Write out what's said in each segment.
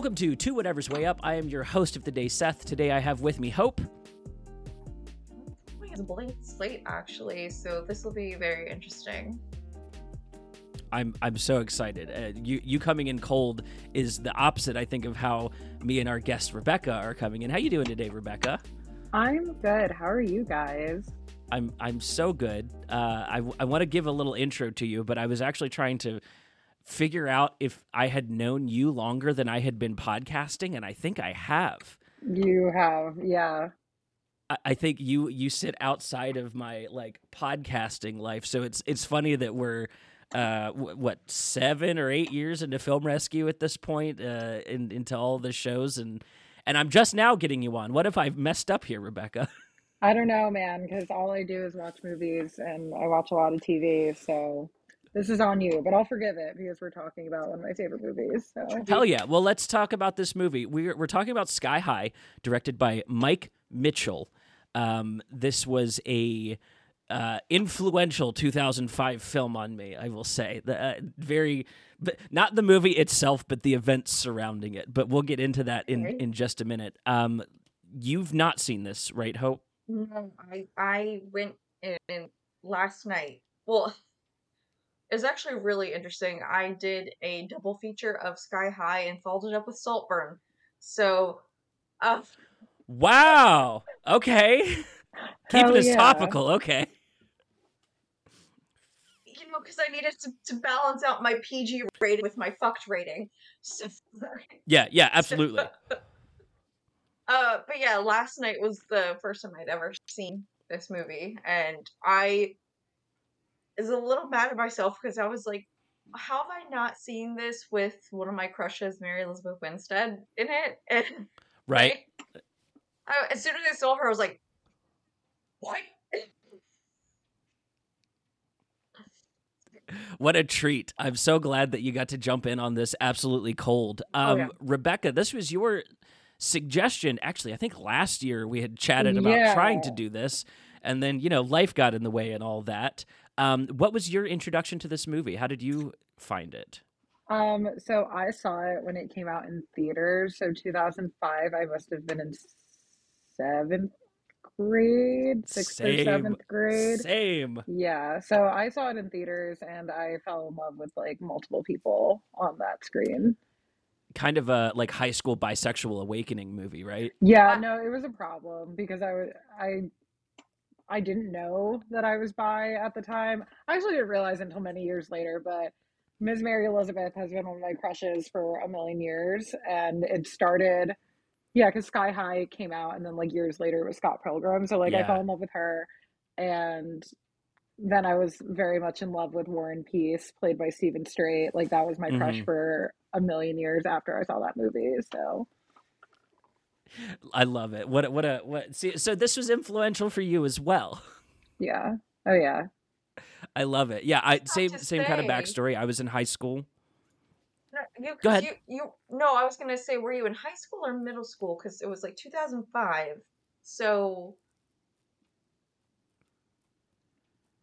Welcome to Two Whatevers Way Up. I am your host of the day, Seth. Today I have with me Hope. It's a blank slate, actually, so this will be very interesting. I'm I'm so excited. Uh, you you coming in cold is the opposite, I think, of how me and our guest Rebecca are coming in. How you doing today, Rebecca? I'm good. How are you guys? I'm I'm so good. Uh, I I want to give a little intro to you, but I was actually trying to figure out if I had known you longer than I had been podcasting, and I think I have. You have, yeah. I, I think you you sit outside of my like podcasting life, so it's it's funny that we're uh w- what seven or eight years into film rescue at this point uh in, into all the shows and and i'm just now getting you on what if i've messed up here rebecca I don't know, man, because all I do is watch movies and I watch a lot of TV. So this is on you, but I'll forgive it because we're talking about one of my favorite movies. So Hell yeah. Well, let's talk about this movie. We're, we're talking about Sky High, directed by Mike Mitchell. Um, this was a uh, influential 2005 film on me, I will say. The, uh, very, but not the movie itself, but the events surrounding it. But we'll get into that in, Okay. in just a minute. Um, you've not seen this, right, Hope? No, I I went in last night. Well, it was actually really interesting. I did a double feature of Sky High and followed it up with Saltburn. So, uh, Wow. Okay. Keeping Hell us yeah. topical. Okay. you know, because I needed to, to balance out my PG rating with my fucked rating. So, Yeah. Yeah. Absolutely. Uh, but yeah, last night was the first time I'd ever seen this movie, and I is a little mad at myself because I was like, how have I not seen this with one of my crushes, Mary Elizabeth Winstead, in it? And Right. I, as soon as I saw her, I was like, what? What a treat. I'm so glad that you got to jump in on this absolutely cold. Um, yeah. Rebecca, this was your suggestion. Actually, I think last year we had chatted about trying to do this, and then, you know, life got in the way and all that. Um, what was your introduction to this movie? How did you find it? Um, so I saw it when it came out in theaters. So 2005, I must have been in seventh grade, sixth or seventh grade. Same. Yeah, so I saw it in theaters and I fell in love with like multiple people on that screen. Kind of a like high school bisexual awakening movie, right? Yeah, Ah. no, it was a problem because I would I I didn't know that I was bi at the time. I actually didn't realize until many years later, but Ms. Mary Elizabeth has been one of my crushes for a million years, and it started, yeah, because Sky High came out, and then like years later it was Scott Pilgrim. So like I fell in love with her, and then I was very much in love with Warren Peace, played by Steven Strait. Like that was my crush Mhm. for a million years after I saw that movie. So. I love it. What a- what a what see so this was influential for you as well. Yeah. Oh yeah. I love it. Yeah, I to same same kind of backstory. I was in high school. No, you, Go ahead. You, you, no, I was gonna say, were you in high school or middle school? Because it was like 2005. So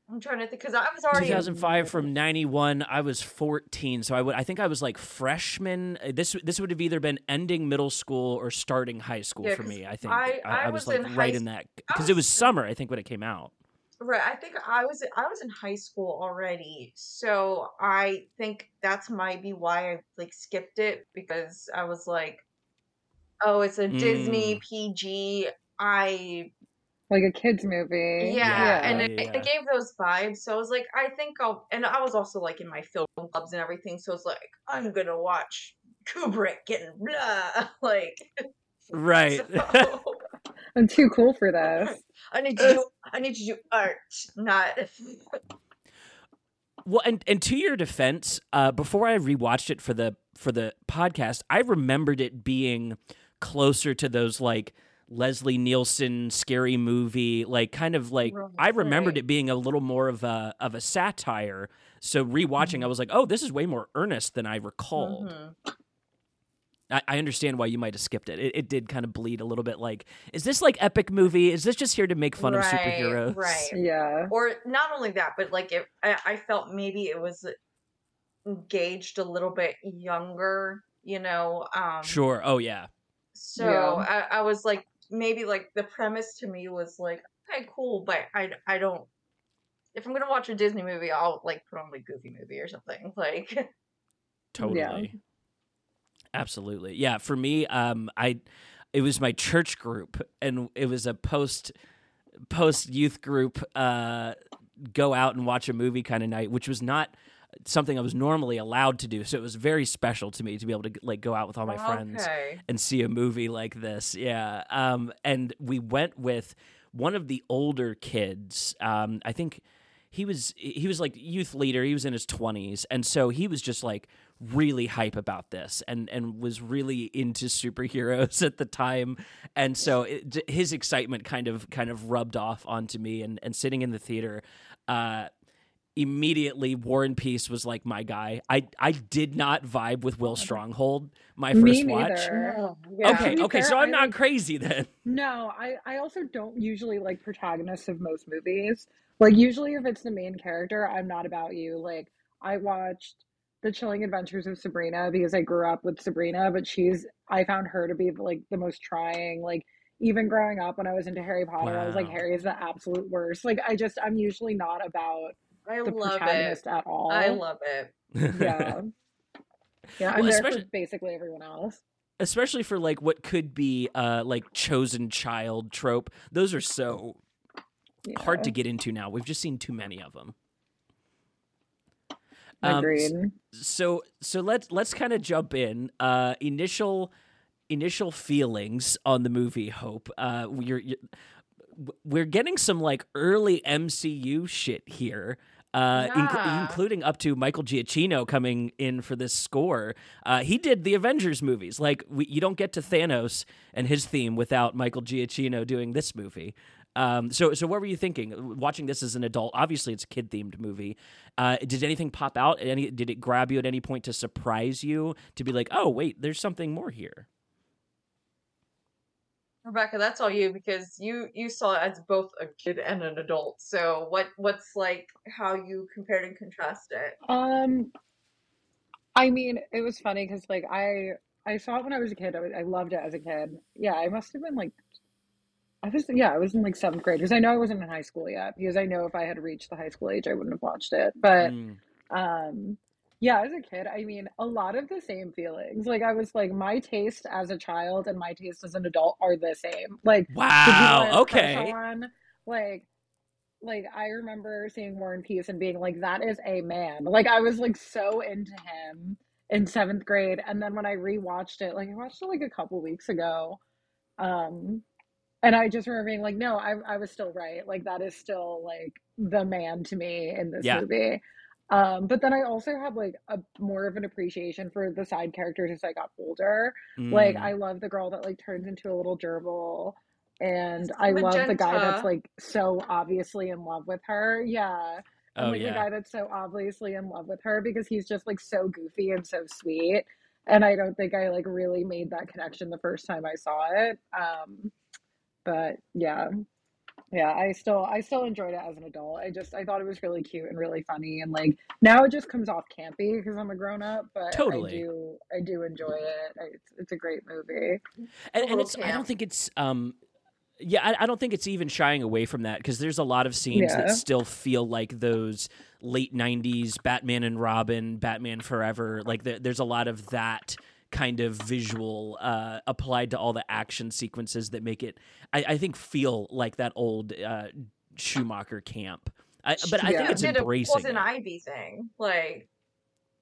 I'm trying to think. Because I was already 2005 from 91 i was 14 so i would i think i was like freshman Uh, this this would have either been ending middle school or starting high school Yeah, for me i think I- I was, was like right in that because it was- was summer i think when it came out right. I think I was I was in high school already. So I think that's might be why I like skipped it because I was like, oh, it's a Disney PG. I Like a kids movie. Yeah, and Yeah, it, yeah. it gave those vibes. So I was like, I think I'll. And I was also like in my film clubs and everything. So it's like, I'm gonna watch Kubrick getting blah. Like, right so I'm too cool for this. I need to do. I need to do art, not. well and and to your defense uh before i rewatched it for the for the podcast i remembered it being closer to those like Leslie Nielsen scary movie, like kind of like I remembered it being a little more of a of a satire. So rewatching, I was like, oh, this is way more earnest than I recalled. Mhm. I, I understand why you might have skipped it. it. It did kind of bleed a little bit. Like, is this like epic movie? Is this just here to make fun of superheroes? right. Yeah. Or not only that, but like if I, I felt maybe it was engaged a little bit younger, you know. Um, Sure. Oh yeah. So Yeah. I, I was like, maybe like the premise to me was like, okay, cool, but I I don't. If I'm gonna watch a Disney movie, I'll like put on like Goofy movie or something. Like, Totally. Absolutely. Yeah, for me um I it was my church group and it was a post post youth group uh go out and watch a movie kind of night, which was not something I was normally allowed to do. So it was very special to me to be able to like go out with all my friends and see a movie like this. Yeah. Um, and we went with one of the older kids. Um, I think he was he was like youth leader. He was in his twenties, and so he was just like really hype about this and and was really into superheroes at the time and so it, his excitement kind of kind of rubbed off onto me and and sitting in the theater uh immediately Warren Peace was like my guy. I I did not vibe with Will Stronghold my first Me watch. neither. yeah. Oh, okay, okay, fair, so I'm I not like- crazy then. No, I, I also don't usually like protagonists of most movies. Like usually if it's the main character, I'm not about you. Like I watched The Chilling Adventures of Sabrina because I grew up with Sabrina, but she's I found her to be like the most trying. Like even growing up when I was into Harry Potter, I was like Harry is the absolute worst. Like I just I'm usually not about I the love it. at all. I love it. Yeah. Yeah, I'm Well, there for especially- basically everyone else. Especially for like what could be uh like chosen child trope. Those are so hard to get into now. We've just seen too many of them. Um, Agreed. so so let's let's kind of jump in. Uh, initial initial feelings on the movie. Hope. Uh, you're, you're we're getting some like early MCU shit here. Uh, inc- including up to Michael Giacchino coming in for this score. Uh, he did the Avengers movies. Like we, you don't get to Thanos and his theme without Michael Giacchino doing this movie. Um, so, so what were you thinking watching this as an adult? Obviously, it's a kid themed movie. Uh, did anything pop out? Any? Did it grab you at any point to surprise you to be like, oh wait, there's something more here? Rebecca, that's all you because you you saw it as both a kid and an adult. So what what's like how you compared and contrast it? Um, I mean, it was funny because like I I saw it when I was a kid. I, was- I loved it as a kid. Yeah, I must have been like, I was yeah, I was in like seventh grade because I know I wasn't in high school yet. Because I know if I had reached the high school age, I wouldn't have watched it. But Mm. um, yeah, as a kid, I mean, a lot of the same feelings. Like I was like, my taste as a child and my taste as an adult are the same. Like the people I Wow. have a crush Okay. on, like like I remember seeing Warren Peace and being like, that is a man. Like I was like so into him in seventh grade. And then when I rewatched it, like I watched it like a couple weeks ago. Um and I just remember being like, no, I I was still right. Like that is still like the man to me in this Yeah. movie. Um, but then I also have like a more of an appreciation for the side characters as I got older. Like Mm. I love the girl that like turns into a little gerbil. And I love the guy that's like so obviously in love with her. Yeah. And oh like the guy that's so obviously in love with her because he's just like so goofy and so sweet. And I don't think I like really made that connection the first time I saw it. Um but yeah. Yeah, I still I still enjoyed it as an adult. I just I thought it was really cute and really funny and like now it just comes off campy because I'm a grown up, but Totally. I do I do enjoy it. I, it's it's a great movie. and, and little it's I don't think it's um yeah I, I don't think it's even shying away from that because there's a lot of scenes that still feel like those late 90s batman and robin batman forever like there, there's a lot of that kind of visual uh, applied to all the action sequences that make it i, I think feel like that old uh, schumacher camp I, but i think Yeah. it's did a embracing poison it. ivy thing. Like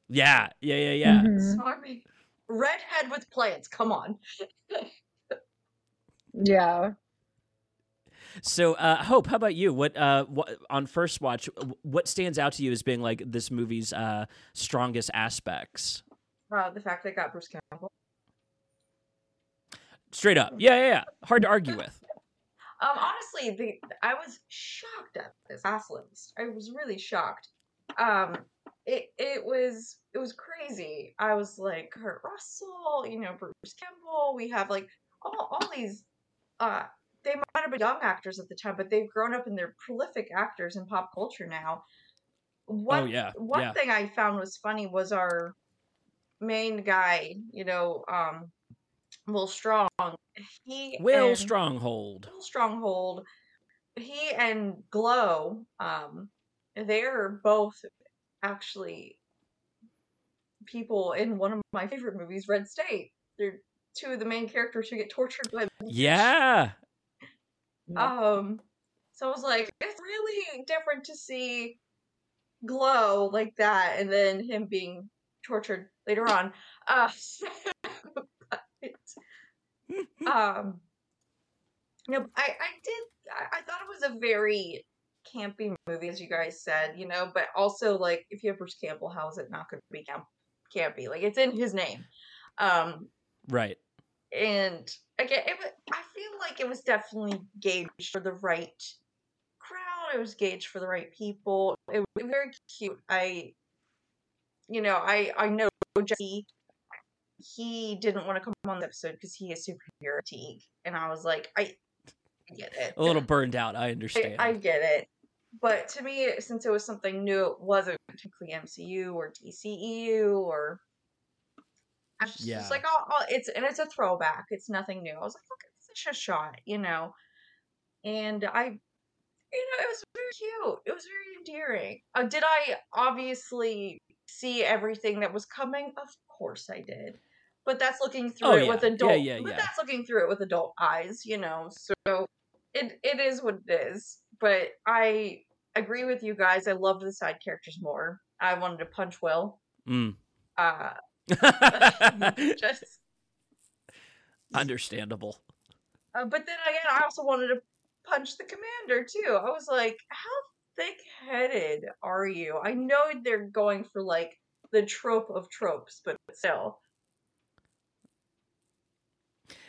yeah yeah yeah yeah Mhm. sorry. Redhead with plants, come on. Yeah. So, uh, Hope, how about you? What, uh, what on first watch? What stands out to you as being like this movie's uh, strongest aspects? Uh, the fact that I got Bruce Campbell. Straight up, yeah, yeah, yeah. Hard to argue with. Um, honestly, the I was shocked at this cast list. I was really shocked. Um, it it was it was crazy. I was like Kurt Russell, you know, Bruce Campbell. We have like all all these. Uh, they might have been young actors at the time, but they've grown up and they're prolific actors in pop culture now. One oh yeah, one yeah. thing I found was funny was our main guy, you know, um, Will Strong, he Will and- Stronghold. Will Stronghold, he and Glow, um, they're both actually people in one of my favorite movies, Red State. They're two of the main characters who get tortured by Yeah. um so I was like, it's really different to see Glow like that and then him being tortured later on. Uh but, um no, I, I did I, I thought it was a very campy movie, as you guys said, you know, but also like if you have Bruce Campbell, how is it not gonna be camp campy? Like it's in his name. Um Right. and again it i feel like it was definitely gauged for the right crowd it was gauged for the right people it was very cute i you know i i know jesse he didn't want to come on the episode because he has superhero fatigue and i was like i get it A little burned out. I I, understand. I get it but to me since it was something new it wasn't technically mcu or dceu or I was just, Yeah. just like, oh, oh, it's and it's a throwback. It's nothing new. I was like, okay, it's just a shot, you know. And I, you know, it was very cute. It was very endearing. Uh, did I obviously see everything that was coming? Of course I did. But that's looking through Oh, it yeah. with Yeah, adult. yeah, But that's looking through it with adult eyes, you know. So it it is what it is. But I agree with you guys. I loved the side characters more. I wanted to punch Will. Mm. Uh, just Understandable. Uh, but then again, I also wanted to punch the commander too. I was like, how thick headed are you? I know they're going for like the trope of tropes, but still.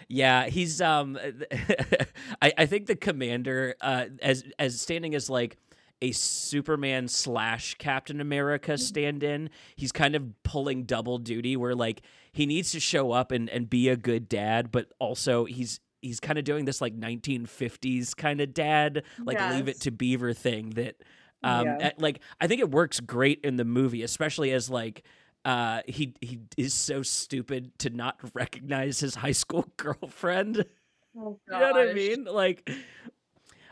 Yeah, he's um I, I think the commander uh as as standing as like a Superman slash Captain America stand in, he's kind of pulling double duty where like he needs to show up and, and be a good dad, but also he's he's kind of doing this like 1950s kind of dad, like leave it to Beaver thing that um Yeah. eh, like I think it works great in the movie, especially as like uh he he is so stupid to not recognize his high school girlfriend. Oh, You know what I mean? Like,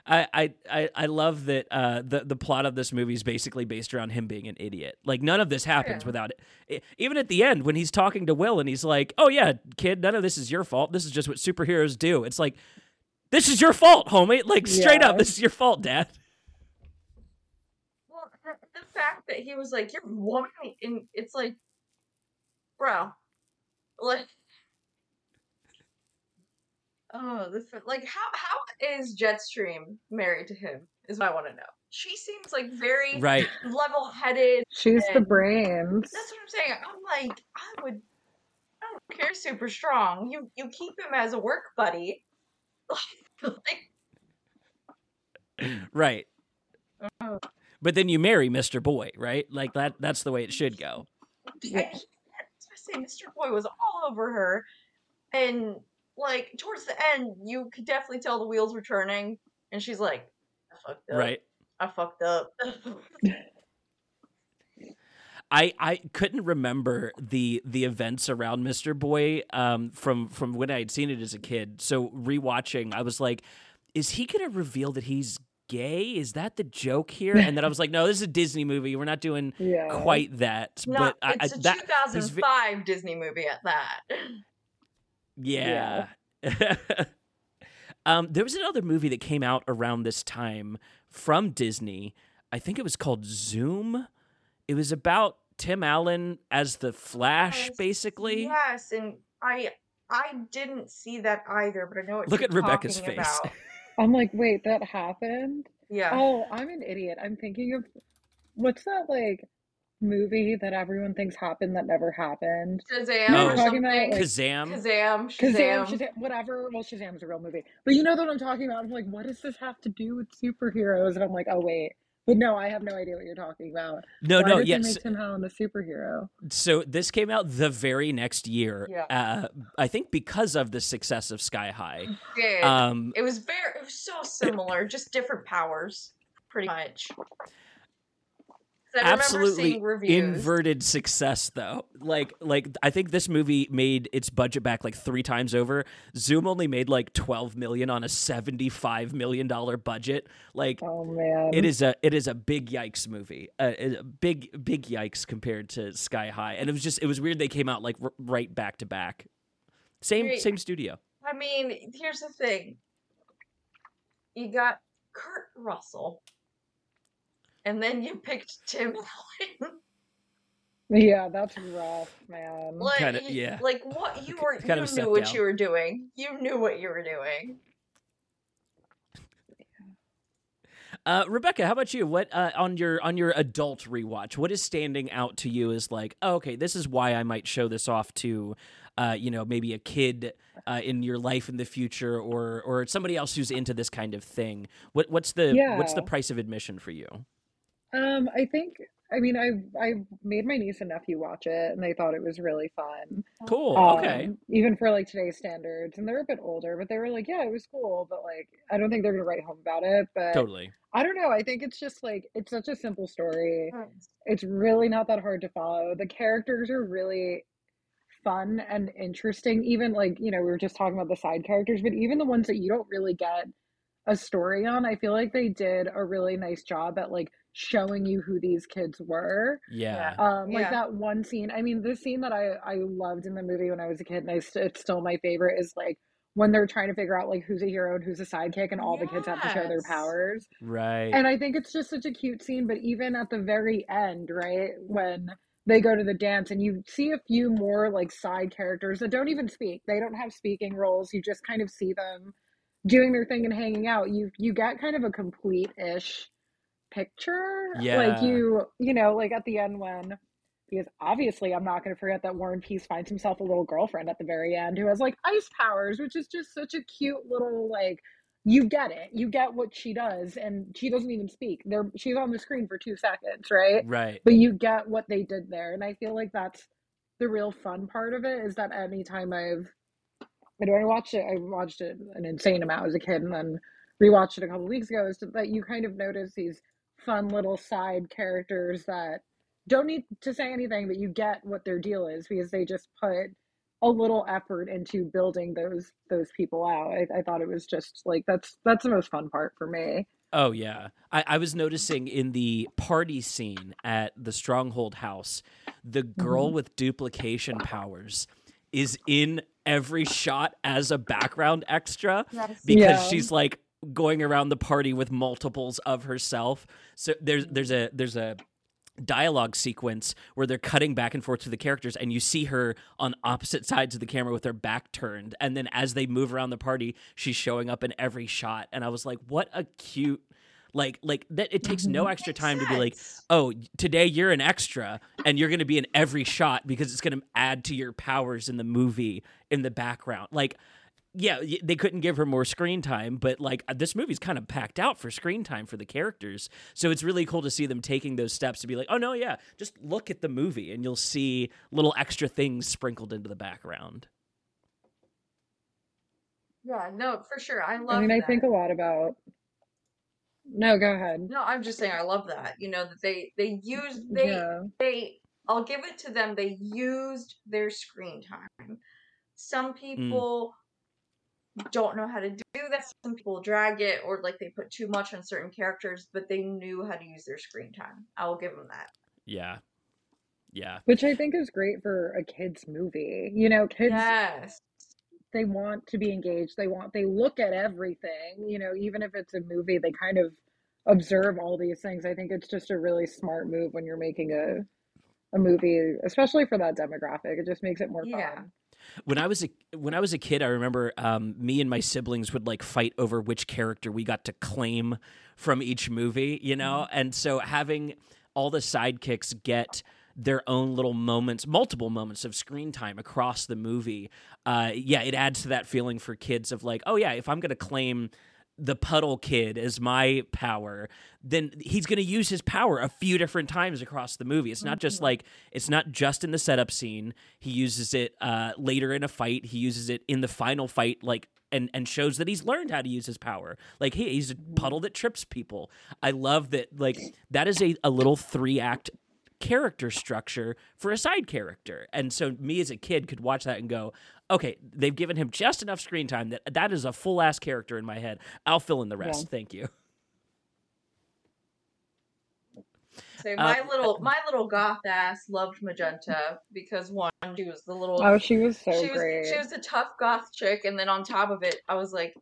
I, I, I, I love that uh, the the plot of this movie is basically based around him being an idiot. Like, none of this happens Yeah. without it. Even at the end, when he's talking to Will and he's like, "Oh yeah, kid, none of this is your fault. This is just what superheroes do." It's like, this is your fault, homie. Like, straight up, this is your fault, Dad. Well, the, the fact that he was like, "You're woman," and it's like, bro, like, oh, this like how how is Jetstream married to him? Is what I want to know. She seems like very Right? level headed. She's the And- brains. That's what I'm saying. I'm like, I would. I don't care. Super strong. You you keep him as a work buddy. like, Right. oh, But then you marry Mr. Boy, right? Like that. That's the way it should go. I, Yeah. I say Mr. Boy was all over her, and like towards the end, you could definitely tell the wheels were turning, and she's like, "I fucked up. Right. I fucked up." I, I couldn't remember the the events around Mr. Boy um, from from when I had seen it as a kid. So rewatching, I was like, "Is he gonna reveal that he's gay? Is that the joke here?" And then I was like, "No, this is a Disney movie. We're not doing Yeah. quite that." no, but I, I, it's a that was ve- 2005 Disney movie at that. Yeah. um, there was another movie that came out around this time from Disney. I think it was called Zoom. It was about Tim Allen as the Flash, Yes, basically. Yes, and I I didn't see that either, but I know what Look at Rebecca's face. about. I'm like, wait, that happened? Yeah. Oh, I'm an idiot. I'm thinking of what's that like movie that everyone thinks happened that never happened? Shazam Oh. or Talking about, like- Kazam. Kazam, Shazam, Shazam. Shazam, whatever. Well, Shazam's a real movie, but you know what I'm talking about. I'm like, what does this have to do with superheroes? And I'm like, oh wait, but no, I have no idea what you're talking about. No, Why no, did they yes. make Tim Allen a superhero? So this came out the very next year. Yeah. Uh, I think because of the success of Sky High. Did. Um, it was very, it was so similar, just different powers, pretty much. Absolutely inverted success though. Like like i think this movie made its budget back like three times over. Zoom only made like 12 million on a 75 million dollar budget. Like Oh man. it is a it is a big yikes movie. Uh, a, a big big yikes compared to sky high. And it was just it was weird they came out like r- right back to back. Same same studio. I mean, here's the thing. You got Kurt Russell, and then you picked Tim Allen. Yeah, that's rough, man. like, Kinda- yeah. Like what you were, Kind you of knew what down. you were doing. You knew what you were doing. Uh, Rebecca, how about you? What uh, on your on your adult rewatch? What is standing out to you as like, oh, okay, this is why I might show this off to, uh, you know, maybe a kid uh, in your life in the future, or or somebody else who's into this kind of thing. What what's the what's the price of admission for you? Um, I think I mean I I made my niece and nephew watch it and they thought it was really fun. Cool. Um, okay. Even for like today's standards. And they're a bit older, but they were like, Yeah, it was cool, but like I don't think they're gonna write home about it. But Totally. I don't know. I think it's just like it's such a simple story. It's really not that hard to follow. The characters are really fun and interesting. Even like, you know, we were just talking about the side characters, but even the ones that you don't really get a story on, I feel like they did a really nice job at like showing you who these kids were. Yeah. Um, like Yeah. that one scene. I mean, the scene that I I loved in the movie when I was a kid, and I st- it's still my favorite, is like when they're trying to figure out like who's a hero and who's a sidekick, and all the kids have to show their powers. Right. And I think it's just such a cute scene, but even at the very end, right, when they go to the dance and you see a few more like side characters that don't even speak. They don't have speaking roles. You just kind of see them doing their thing and hanging out. You you get kind of a complete-ish picture. Yeah. Like you, you know, like at the end when because obviously I'm not going to forget that Warren Peace finds himself a little girlfriend at the very end who has like ice powers, which is just such a cute little like you get it. You get what she does and she doesn't even speak. There she's on the screen for 2 seconds, right? right. But you get what they did there and I feel like that's the real fun part of it is that anytime I've I know I watched it I watched it an insane amount as a kid and then rewatched it a couple weeks ago is that you kind of notice these fun little side characters that don't need to say anything, but you get what their deal is because they just put a little effort into building those those people out. I, I thought it was just like that's that's the most fun part for me. Oh yeah, I, I was noticing in the party scene at the Stronghold House, the girl Mhm. with duplication powers is in every shot as a background extra because Yeah. she's like going around the party with multiples of herself. So there's there's a there's a dialogue sequence where they're cutting back and forth to the characters and you see her on opposite sides of the camera with her back turned and then as they move around the party she's showing up in every shot and I was like what a cute like like that it takes no Mhm. extra time to be like oh today you're an extra and you're going to be in every shot because it's going to add to your powers in the movie in the background like yeah they couldn't give her more screen time but like uh, this movie's kind of packed out for screen time for the characters so it's really cool to see them taking those steps to be like oh no yeah just look at the movie and you'll see little extra things sprinkled into the background Yeah, no, for sure. I love I mean, I that. think a lot about. No, go ahead. No, I'm just saying I love that. You know that they they used they yeah. they I'll give it to them. They used their screen time. Some Mm. People don't know how to do that. Some people drag it or like they put too much on certain characters, but they knew how to use their screen time. I will give them that. yeah yeah Which I think is great for a kids movie. You know, kids Yes. they want to be engaged. They want they look at everything, you know, even if it's a movie, they kind of observe all these things. I think it's just a really smart move when you're making a a movie, especially for that demographic. It just makes it more Yeah. fun. When I was a when I was a kid, I remember um, me and my siblings would like fight over which character we got to claim from each movie, you know. And so having all the sidekicks get their own little moments, multiple moments of screen time across the movie, uh, yeah, it adds to that feeling for kids of like, oh yeah, if I'm gonna claim the puddle kid as my power, then he's going to use his power a few different times across the movie. It's not just Mhm. like it's not just in the setup scene. He uses it uh, later in a fight. He uses it in the final fight, like and and shows that he's learned how to use his power. Like he, he's a puddle that trips people. I love that. Like that is a, a little three act character structure for a side character. And so me as a kid could watch that and go, okay, they've given him just enough screen time that that is a full ass character in my head. I'll fill in the rest. Yeah. Thank you. So my Uh, little my little goth ass loved Magenta because one, she was the little Oh, she was so she was great. she was a tough goth chick, and then on top of it, I was like,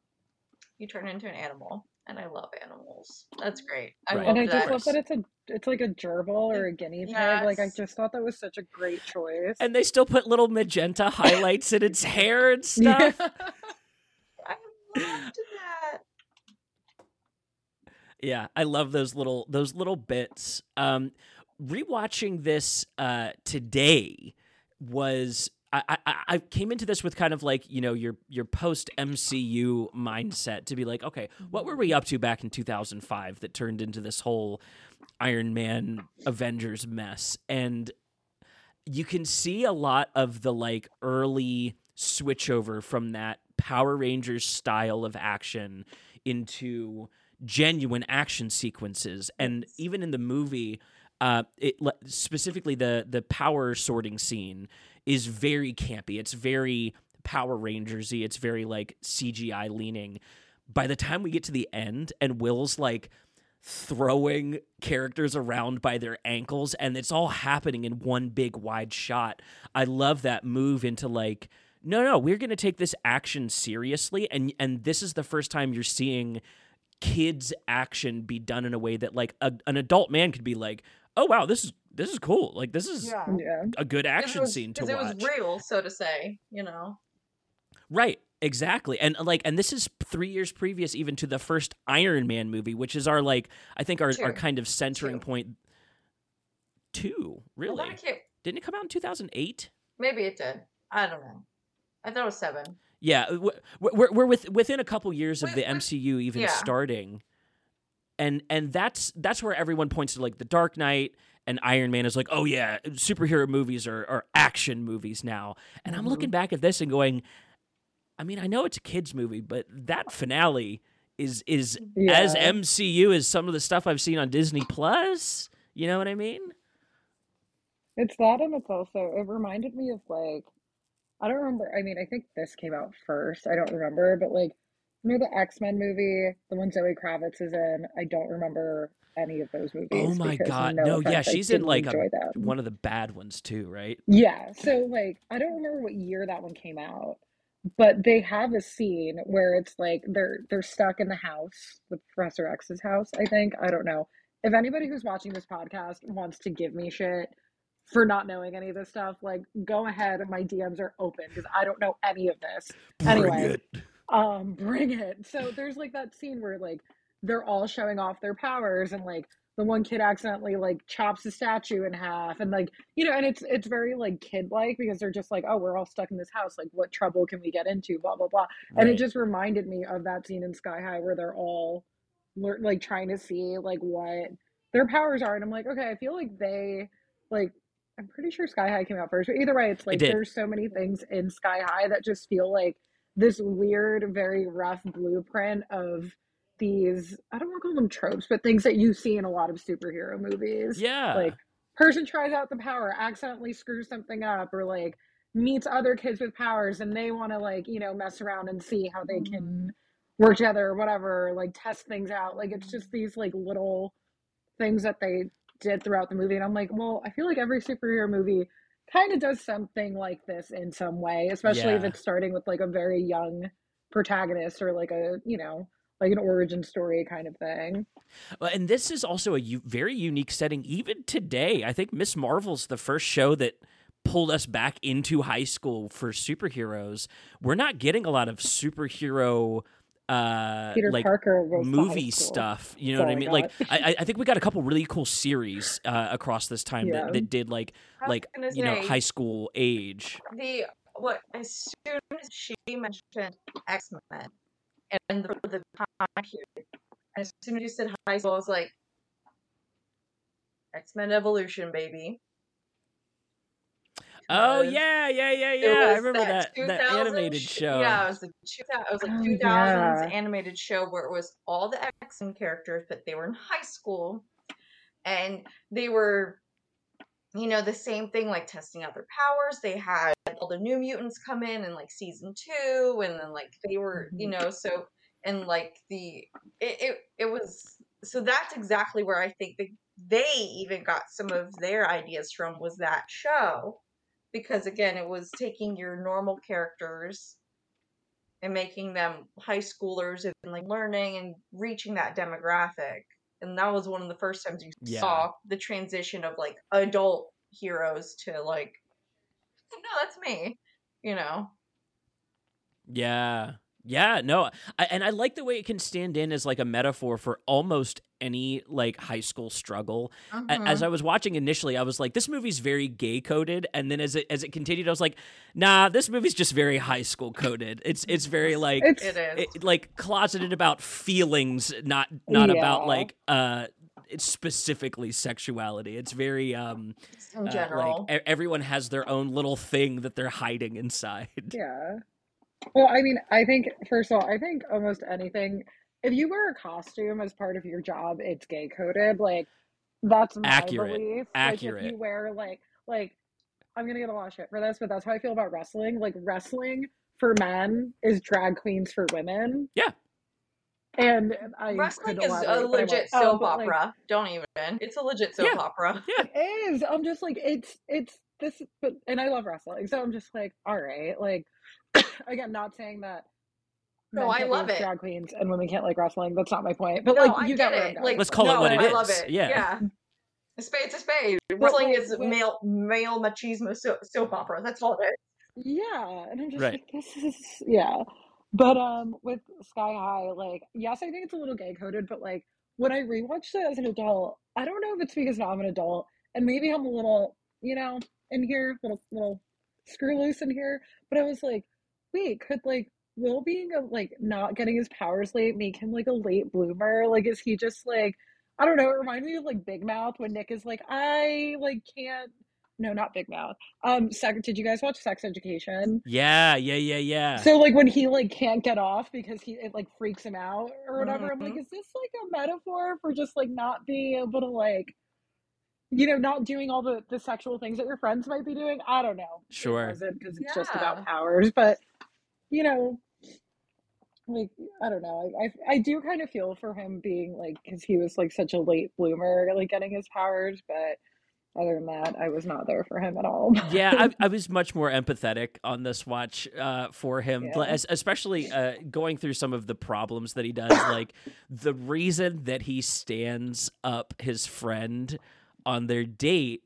you turn into an animal, and I love animals. That's great. I Right. love and I just that. love that it's a it's like a gerbil or a guinea pig. Like I just thought that was such a great choice. And they still put little magenta highlights in its hair and stuff. I loved that. Yeah, I love those little those little bits. Um, rewatching this uh, today was I, I came into this with kind of like you know your your post MCU mindset to be like okay what were we up to back in 2005 that turned into this whole Iron Man Avengers mess? And you can see a lot of the like early switchover from that Power Rangers style of action into genuine action sequences. And even in the movie uh it specifically the the power sorting scene is very campy. It's very power rangersy. It's very like cgi leaning. By the time we get to the end and will's like throwing characters around by their ankles and it's all happening in one big wide shot i love that move into like no no we're going to take this action seriously and and this is the first time you're seeing kids action be done in a way that like a, an adult man could be like oh wow this is this is cool like this is Yeah. yeah. a good it action was- scene to 'cause it was real, so to say. You know. Right, exactly. And uh, like and this is 3 years previous even to the first Iron Man movie, which is our like I think our our kind of centering Two. point 2, Well, really. that can't- Didn't it come out in 2008? maybe it did. I don't know. I thought it was seven. Yeah, w- w- we're we're with, within a couple years of Wait, the MCU even yeah. starting. And and that's that's where everyone points to like The Dark Knight and Iron Man is like, "Oh yeah, superhero movies are are action movies now." And I'm Mm-hmm. looking back at this and going, I mean, I know it's a kids movie, but that finale is is as MCU as some of the stuff I've seen on Disney Plus. You know what I mean? It's that, and it's also, it reminded me of like, I don't remember. I mean, I think this came out first. I don't remember, but like, you know, the X Men movie, the one Zoe Kravitz is in. I don't remember any of those movies. Oh my God, no no, yeah, she's in, like, a- One of the bad ones too, right? Yeah, so like I don't remember what year that one came out, but they have a scene where it's like they're they're stuck in the house, the Professor X's house, I think. I don't know. If anybody who's watching this podcast wants to give me shit for not knowing any of this stuff, like go ahead, my DMs are open because I don't know any of this. Anyway. Um, bring it. So there's like that scene where like they're all showing off their powers and like the one kid accidentally like chops a statue in half and like you know and it's it's very like kid like because they're just like oh we're all stuck in this house like what trouble can we get into? blah blah blah. And it just reminded me of that scene in Sky High where they're all like trying to see like what their powers are and I'm like okay I feel like they like I'm pretty sure Sky High came out first but either way it's like did. there's so many things in Sky High that just feel like this weird very rough blueprint of these I don't want to call them tropes but things that you see in a lot of superhero movies. Yeah. like person tries out the power accidentally screws something up or like meets other kids with powers and they want to like you know mess around and see how they can mm-hmm. work together or whatever like test things out. Like it's just these like little things that they did throughout the movie and i'm like well i feel like every superhero movie kind of does something like this in some way especially if it's starting with like a very young protagonist or like a you know like an origin story kind of thing Well, and this is also a u- very unique setting. Even today, I think Miss Marvel's the first show that pulled us back into high school for superheroes. We're not getting a lot of superhero uh peter like parker was the high movie stuff you know That's what i all I mean like. I, I- I think we got a couple really cool series uh across this time Yeah. that, that did like like gonna you know high school age the what as soon as she mentioned X Men and the, the time period, as soon as you said high school, I was like, X Men Evolution, baby. Oh yeah, yeah, yeah, yeah. I remember that that 2000 animated show. Yeah, it was the two thou- it was like Oh, two thousands yeah. animated show where it was all the X Men characters, but they were in high school, and they were, you know, the same thing like testing out their powers. They had all the New Mutants come in in like season two, and then like they were, you Mhm. know, so and like the it it, it was so that's exactly where I think that they even got some of their ideas from was that show because again it was taking your normal characters and making them high schoolers and like learning and reaching that demographic and that was one of the first times you Yeah. saw the transition of like adult heroes to like no that's me you know Yeah. Yeah, no. I, and I like the way it can stand in as like a metaphor for almost any like high school struggle. A- Mm-hmm. As I was watching initially, I was like this movie's very gay coded and then as it as it continued I was like, "Nah, this movie's just very high school coded." It's it's very like It's it is it, like closeted about feelings, not not about like uh it's specifically sexuality. It's very um in uh, general like e- everyone has their own little thing that they're hiding inside. Yeah. Well, I mean, I think first of all, I think almost anything. If you wear a costume as part of your job, it's gay coded. Like that's my Accurate. belief. Like, if you wear like like I'm gonna get a lot of shit for this, but that's how I feel about wrestling. Like wrestling for men is drag queens for women. Yeah. And I wrestling is a but I won't. legit soap oh, but, like, opera don't even it's a legit soap Yeah. opera Yeah. It is. I'm just like it's it's this, but and I love wrestling, so I'm just like, all right, like again, not saying that. No, I love it. Drag queens and women can't like wrestling. That's not my point. But no, like, I you get get it. Like, Let's call it what it I is. love it. Yeah. yeah. A spade's a spade. Wrestling like, is with- male male machismo so, soap opera. That's all it is. Yeah, and I'm just Right. like, this is yeah. But um, with Sky High, like, yes, I think it's a little gay coded, but like when I rewatched it as an adult, I don't know if it's because now I'm an adult and maybe I'm a little, you know, in here, little little screw loose in here. But I was like, wait, could like Will being a like not getting his powers late make him like a late bloomer? Like, is he just like I don't know? It reminds me of like Big Mouth when Nick is like, I like can't. No, not Big Mouth. Um, sex. Did you guys watch Sex Education? Yeah, yeah, yeah, yeah. So like when he like can't get off because he it like freaks him out or whatever. I'm like, Mhm. is this like a metaphor for just like not being able to like, you know, not doing all the the sexual things that your friends might be doing? I don't know. Sure. wasn't because it's just about powers, but you know, like I don't know. I I, I do kind of feel for him being like because he was like such a late bloomer, like getting his powers, but. Other than that, I was not there for him at all. yeah, I, I was much more empathetic on this watch uh, for him, Yeah. es- especially uh, going through some of the problems that he does. Like the reason that he stands up his friend on their date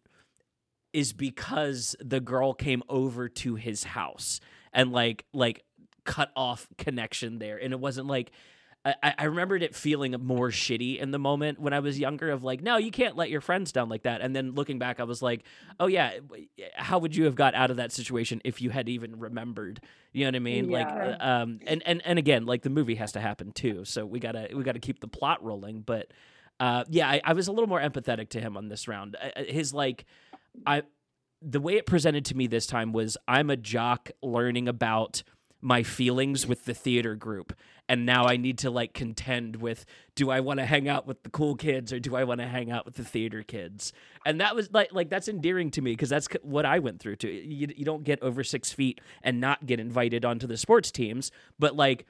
is because the girl came over to his house and like like cut off connection there, and it wasn't like. I, I remembered it feeling more shitty in the moment when I was younger of like, no, you can't let your friends down like that. And then looking back, I was like, oh yeah, how would you have got out of that situation if you had even remembered? You know what I mean? Like, Yeah. uh, um, and and and again, like the movie has to happen too, so we gotta we gotta keep the plot rolling. But uh, yeah, I, I was a little more empathetic to him on this round. Uh, uh, His like, I the way it presented to me this time was I'm a jock learning about my feelings with the theater group. And now I need to like contend with do I want to hang out with the cool kids or do I want to hang out with the theater kids? And that was like like that's endearing to me because that's what I went through too. You, you don't get over six feet and not get invited onto the sports teams but like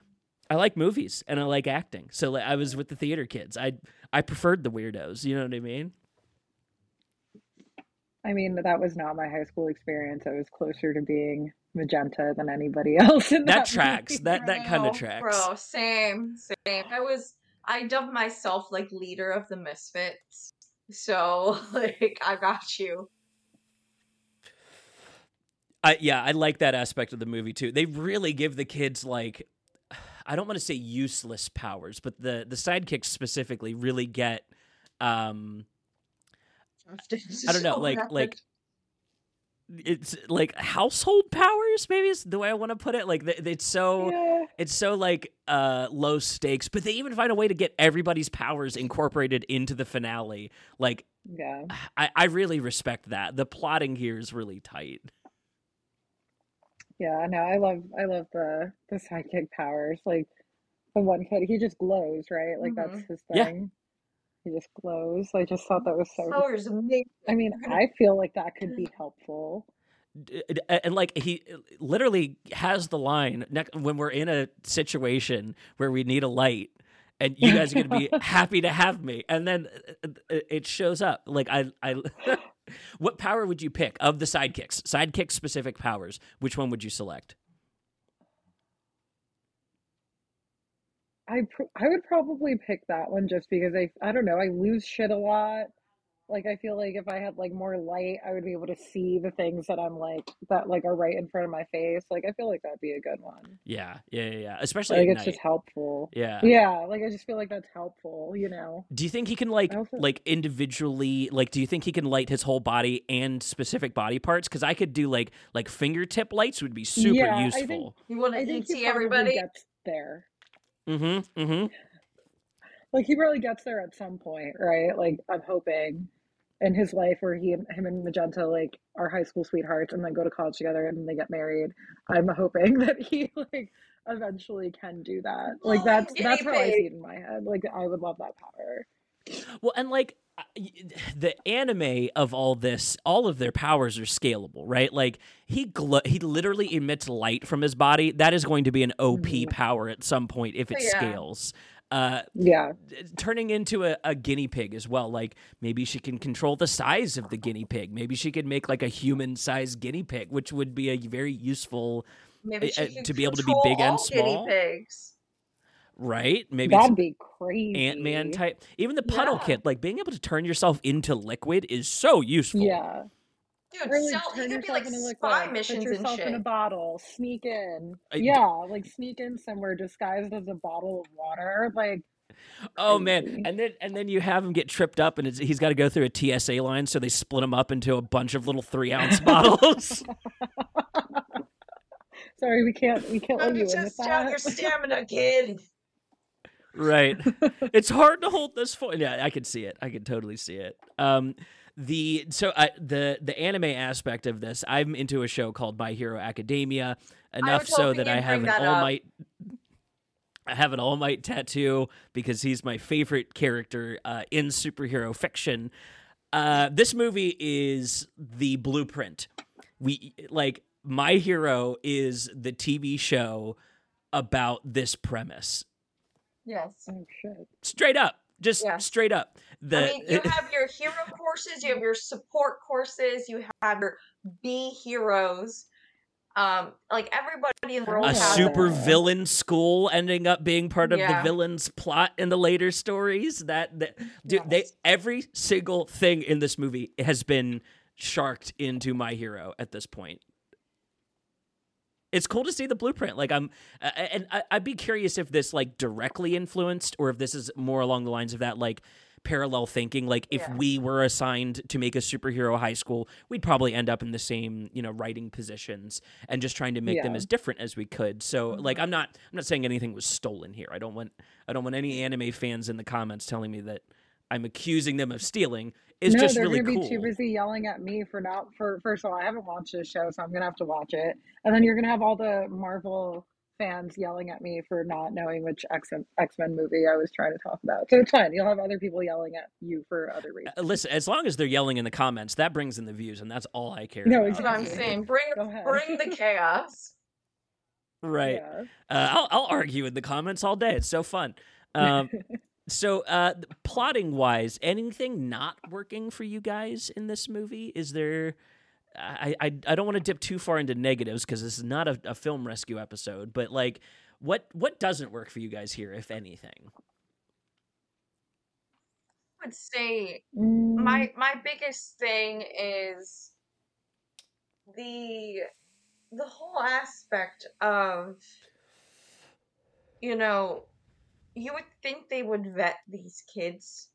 I like movies and I like acting. So like I was with the theater kids. I I preferred the weirdos you know what I mean? I mean, that was not my high school experience. I was closer to being magenta than anybody else. In that that, tracks movie. that that kind of tracks Bro, same, same. I was I dubbed myself like leader of the misfits. So like I got you. I yeah, I like that aspect of the movie too. They really give the kids like I don't want to say useless powers, but the the sidekicks specifically really get um I don't know, like like it's like household powers maybe is the way I want to put it. Like it's so Yeah. it's so like uh low stakes, but they even find a way to get everybody's powers incorporated into the finale. Like Yeah. I, I really respect that. The plotting here is really tight. Yeah, no, I love I love the the sidekick powers. Like the one kid, he just glows, right? Like that's Mhm. his thing. He just glows. I just thought that was so. Color's amazing. I mean, I feel like that could be helpful. D- d- and like he literally has the line when we're in a situation where we need a light and you guys are going to be happy to have me and then uh, uh, it shows up like i i what power would you pick of the sidekicks sidekick specific powers which one would you select I pr- I would probably pick that one just because I I don't know, I lose shit a lot. Like I feel like if I had like more light, I would be able to see the things that I'm like that like are right in front of my face. Like I feel like that'd be a good one. yeah yeah yeah, yeah. especially Like at it's night just helpful. yeah Yeah, like I just feel like that's helpful, you know. do you think he can like also- like individually like do you think he can light his whole body and specific body parts because i could do like like fingertip lights would be super Yeah, I think- useful You want I to think see he probably everybody? gets there. Mm-hmm mm-hmm Like he probably gets there at some point, right? Like I'm hoping in his life where he him and Magenta like are high school sweethearts and then go to college together and they get married. I'm hoping that he like eventually can do that. Like that's that's how I see it in my head. Like I would love that power. Well, and like y- the anime of all this, all of their powers are scalable, right? Like he glo- he literally emits light from his body. That is going to be an OP Mhm. power at some point if it Yeah. scales. Uh, Yeah. turning into a, a guinea pig as well. Like maybe she can control the size of the guinea pig. Maybe she could make like a human sized guinea pig, which would be a very useful, uh, to be able to be big and all guinea small. pigs. Right? Maybe That'd be crazy. Ant Man type. Even the puddle Yeah. kit, like being able to turn yourself into liquid is so useful. Yeah. Dude, Or like sell, he turn could be yourself like into spy liquid, put missions and yourself shit. in a bottle, sneak in. I- yeah, like sneak in somewhere disguised as a bottle of water. Like Oh man, and then and then you have him get tripped up, and it's, he's got to go through a TSA line, so they split him up into a bunch of little three ounce bottles. sorry, we can't we can't let Let you me in with test out your stamina, kid. Right. It's hard to hold this for. Yeah, I can see it. I can totally see it. Um, the so I, the the anime aspect of this, I'm into a show called My Hero Academia enough so that I have an All up. Might. I have an All Might tattoo because he's my favorite character uh, in superhero fiction. Uh, this movie is the blueprint. We like My Hero is the TV show about this premise. Yes. Oh shit. Straight up, just Yeah. straight up. The I mean, you have your hero courses, you have your support courses, you have your B heroes. Um, like everybody in the world a has super Yeah. villain school ending up being part of the villain's plot in the later stories. That, that dude, they every single thing in this movie has been sharked into My Hero at this point. It's cool to see the blueprint. Like I'm, uh, and I, I'd be curious if this like directly influenced, or if this is more along the lines of that like parallel thinking. Like if Yeah. we were assigned to make a superhero high school, we'd probably end up in the same you know writing positions and just trying to make them as different as we could. So like Mhm. I'm not I'm not saying anything was stolen here. I don't want I don't want any anime fans in the comments telling me that I'm accusing them of stealing. It's no, just they're really gonna cool. be too busy yelling at me for not for first of all, I haven't watched this show, so I'm gonna have to watch it. And then you're gonna have all the Marvel fans yelling at me for not knowing which X X Men movie I was trying to talk about. So it's fine. You'll have other people yelling at you for other reasons. Uh, Listen, as long as they're yelling in the comments, that brings in the views, and that's all I care No, about. That's what I'm saying. Bring bring the chaos. Right. Yeah. Uh, I'll I'll argue in the comments all day. It's so fun. Um, so, uh, plotting wise, anything not working for you guys in this movie? Is there? I I, I don't want to dip too far into negatives because this is not a, a film rescue episode. But like, what what doesn't work for you guys here, if anything? I would say Mm, my my biggest thing is the the whole aspect of you know you would think they would vet these kids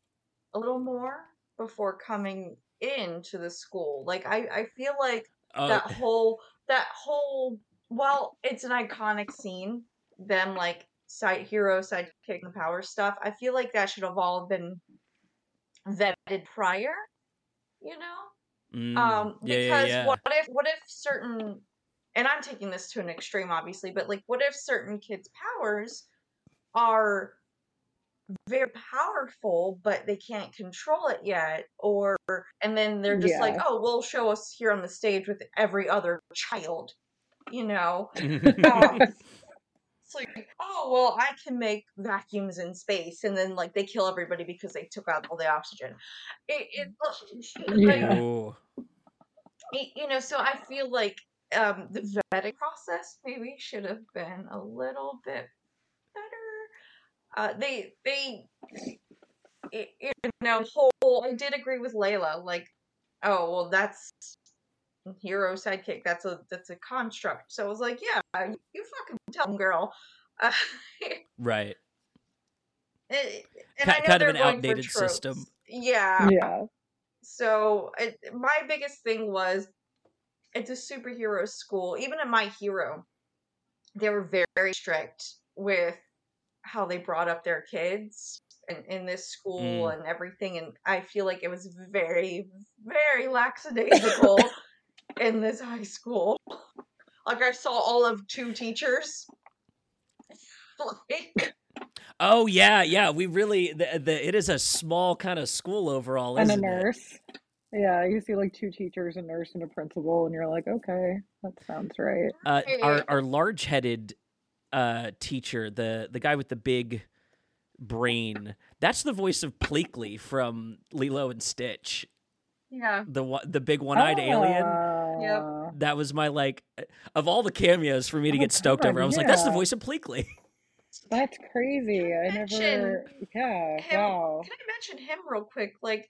a little more before coming into the school like i i feel like Uh, that whole that whole well it's an iconic scene them like side hero side kicking the power stuff i feel like that should have all been vetted prior you know mm, um yeah, because yeah, yeah. what if what if certain and I'm taking this to an extreme, obviously, but like, what if certain kids' powers are very powerful, but they can't control it yet? Or, and then they're just like, oh, we'll show us here on the stage with every other child, you know? Um, it's like, oh, well, I can make vacuums in space, and then like they kill everybody because they took out all the oxygen. It, it like, Yeah. Ooh. y- you know so i feel like um the vetting process maybe should have been a little bit better uh they they y- you know whole i did agree with layla like oh well that's hero sidekick that's a that's a construct so i was like yeah you fucking tell 'em, girl uh, Right. and Ki- I know kind of an outdated system. yeah yeah. So it, my biggest thing was it's a superhero school. Even in My Hero, they were very, very strict with how they brought up their kids and in this school Mm. and everything. And I feel like it was very, very lackadaisical in this high school. Like I saw all of two teachers. Like, Oh yeah, yeah. We really the, the it is a small kind of school overall, and a isn't it? nurse. Yeah, you see like two teachers, a nurse, and a principal, and you're like, okay, that sounds right. Uh, our our large headed uh, teacher, the the guy with the big brain, that's the voice of Pleakley from Lilo and Stitch. yeah. The one, the big one eyed alien. Ah, That was my like of all the cameos for me to Oh, get stoked God, over. I was like, that's the voice of Pleakley. That's crazy. I Mention never. Yeah. him- Wow. Can I mention him real quick? Like,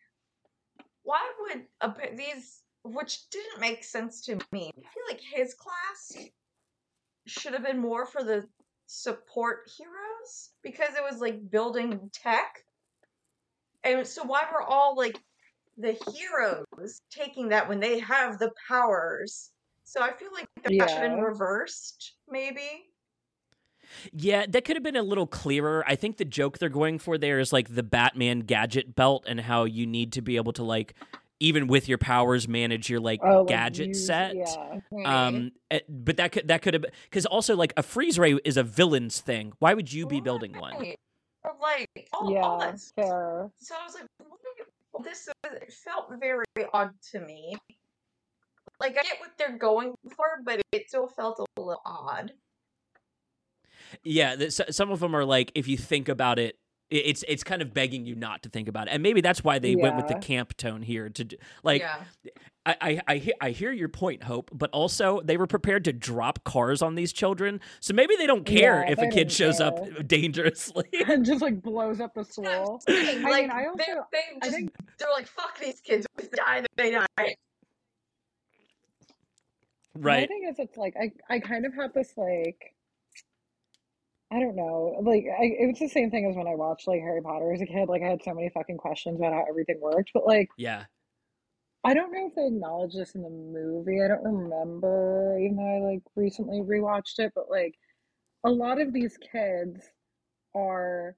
why would a, these, which didn't make sense to me, I feel like his class should have been more for the support heroes because it was like building tech. And so, why were all like the heroes taking that when they have the powers? So, I feel like that should have been reversed, maybe. Yeah, that could have been a little clearer. I think the joke they're going for there is like the Batman gadget belt and how you need to be able to like even with your powers manage your like Oh, like, gadget use- set. Yeah. Um, eh, but that could that could have because also like a freeze ray is a villain's thing. Why would you be building one? Or, Like, all, all Yeah. that stuff. Fair. So I was like, you- this is, it felt very odd to me. Like I get what they're going for, but it still felt a little odd. Yeah, some of them are like if you think about it, i- it's it's kind of begging you not to think about it, and maybe that's why they went with the camp tone here. To d- like, yeah, I I I, I hear your point, Hope, but also they were prepared to drop cars on these children, so maybe they don't care Yeah, if a kid shows care. up dangerously. and just like blows up the That's what I'm school. I like mean, I they also- they I just think they're like fuck these kids. If they die, they die. My right? thing is, it's like I, I kind of have this like, I don't know, like I, it was the same thing as when I watched like Harry Potter as a kid. Like I had so many fucking questions about how everything worked, but like Yeah. I don't know if they acknowledge this in the movie. I don't remember, even though I like recently rewatched it. But like a lot of these kids are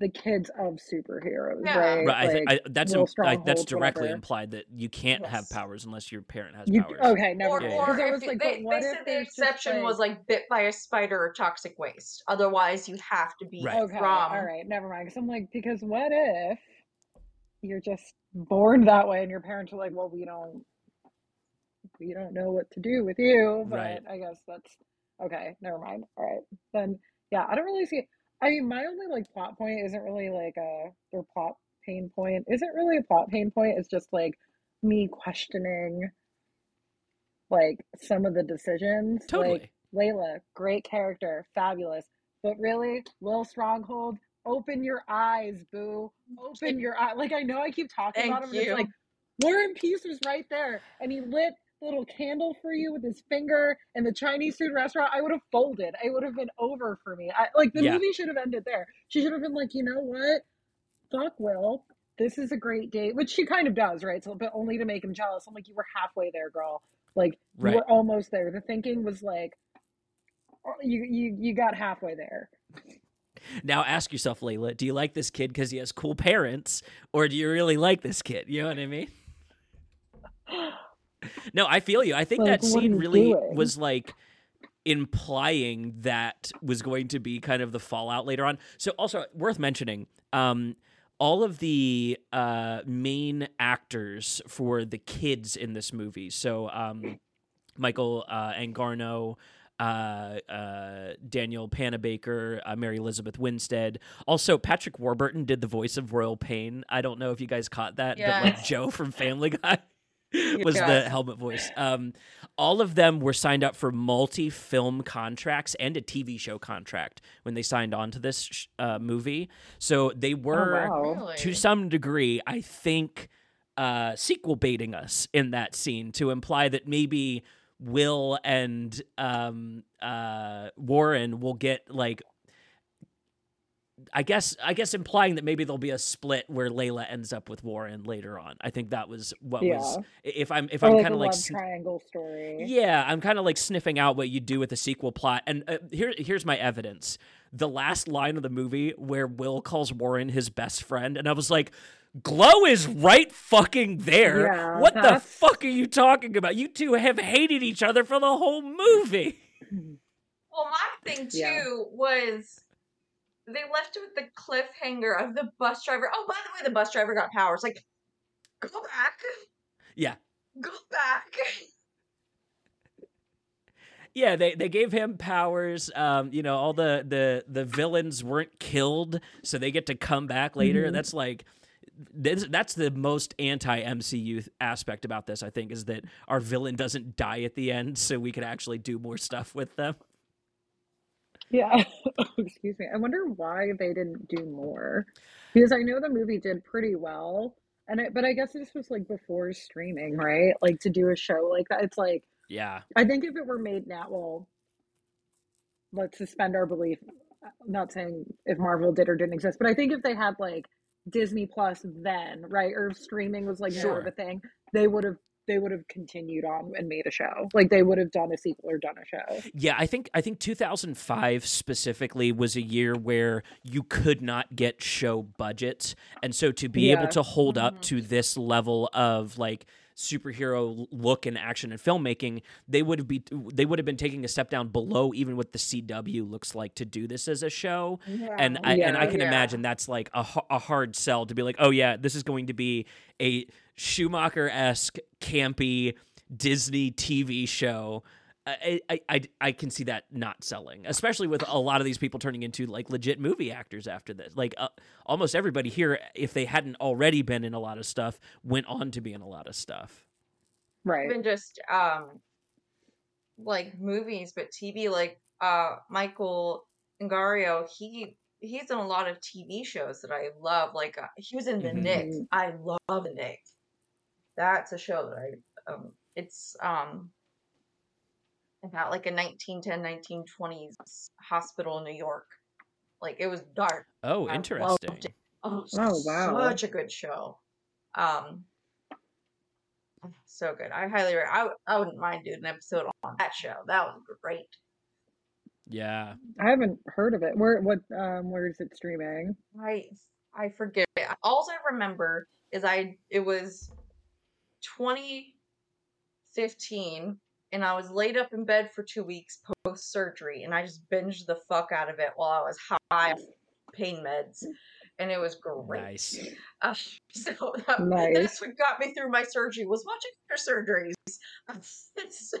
the kids of superheroes, Yeah. right? Right, I th- I, that's im- I, that's directly whatever. implied that you can't have powers unless your parent has you powers. okay, never Or, mind. Yeah. Because or I if was you- like, they, but what they if said the there's just, exception was like- like bit by a spider or toxic waste. Otherwise, you have to be Right. Okay, from. all right, never mind. Because I'm like, because what if you're just born that way and your parents are like, well, we don't, we don't know what to do with you, but Right. I guess that's okay. Never mind. All right, then yeah, I don't really see. I mean, my only like plot point isn't really like a their plot pain point. Isn't really a plot pain point. It's just like me questioning like some of the decisions. Totally. Like Layla, great character, fabulous. But really, Will Stronghold, open your eyes, boo. Open your eye. Like I know I keep talking Thank about him, but it's you. like Warren Peace was right there, and he lit the little candle for you with his finger in the Chinese food restaurant. I would have folded. It would have been over for me. I like the Yeah. movie should have ended there. She should have been like, you know what? Fuck Will. This is a great date, which she kind of does, right? So, but only to make him jealous. I'm like, you were halfway there, girl. Like Right. you were almost there. The thinking was like, oh, you you you got halfway there. Now ask yourself, Layla, do you like this kid because he has cool parents, or do you really like this kid? You know what I mean? No, I feel you. I think Like, that scene really doing? was like implying that was going to be kind of the fallout later on. So also worth mentioning, um, all of the uh, main actors for the kids in this movie. So um, Michael uh, Angarano, uh, uh, Danielle Panabaker, uh, Mary Elizabeth Winstead. Also, Patrick Warburton did the voice of Royal Pain. I don't know if you guys caught that, but like Joe from Family Guy was the helmet voice. Um, all of them were signed up for multi-film contracts and a TV show contract when they signed on to this sh- uh, movie. So they were oh, wow. To some degree, I think, uh, sequel baiting us in that scene to imply that maybe Will and um, uh, Warren will get like. I guess I guess implying that maybe there'll be a split where Layla ends up with Warren later on. I think that was what was if I'm if Or I'm like kind a of like sn- triangle story. yeah, I'm kind of like sniffing out what you do with a sequel plot. And uh, here, here's my evidence: the last line of the movie where Will calls Warren his best friend, and I was like, "Glow is right fucking there. Yeah, what the fuck are you talking about? You two have hated each other for the whole movie." Well, my thing too Yeah. was they left with the cliffhanger of the bus driver. Oh, by the way, the bus driver got powers. Like, go back, Yeah, go back. yeah. They they gave him powers. Um, you know, all the the the villains weren't killed, so they get to come back later. Mhm. That's like. This, that's the most anti MCU aspect about this, I think, is that our villain doesn't die at the end, so we could actually do more stuff with them. Yeah. Oh, excuse me. I wonder why they didn't do more. Because I know the movie did pretty well. And it, but I guess this was like before streaming, right? Like to do a show like that. It's like Yeah, I think if it were made now, well, let's suspend our belief. I'm not saying if Marvel did or didn't exist, but I think if they had like Disney Plus then, right, or if streaming was like more of Sure. a thing, they would have they would have continued on and made a show. Like they would have done a sequel or done a show. yeah. I think I think 2005 specifically was a year where you could not get show budgets, and so to be able to hold up Mhm. to this level of like superhero look and action and filmmaking, they would have be they would have been taking a step down below even what the CW looks like to do this as a show. and I, and I can Yeah. imagine that's like a, a hard sell to be like, oh yeah, this is going to be a Schumacher esque campy Disney TV show. I, I I I can see that not selling, especially with a lot of these people turning into like legit movie actors after this. Like uh, almost everybody here, if they hadn't already been in a lot of stuff, went on to be in a lot of stuff. Right. Even just um, like movies, but TV. Like uh, Michael Angarano, he he's in a lot of TV shows that I love. Like uh, he was in The Mhm. Nick. I love The Knick. That's a show that I um, it's um about like a 1910 1920s hospital in New York. Like it was dark. Oh, I loved interesting. it. Oh, Oh, wow. Such a good show. Um, so good. I highly, re- I, w- I wouldn't mind doing an episode on that show. That was great. Yeah. I haven't heard of it. Where what um where is it streaming? I, I forget. All I remember is I, it was 2015 and I was laid up in bed for two weeks post surgery and I just binged the fuck out of it while I was high off pain meds. And it was great. Nice. Uh, so that, Nice. that's what got me through my surgery was watching her surgeries. so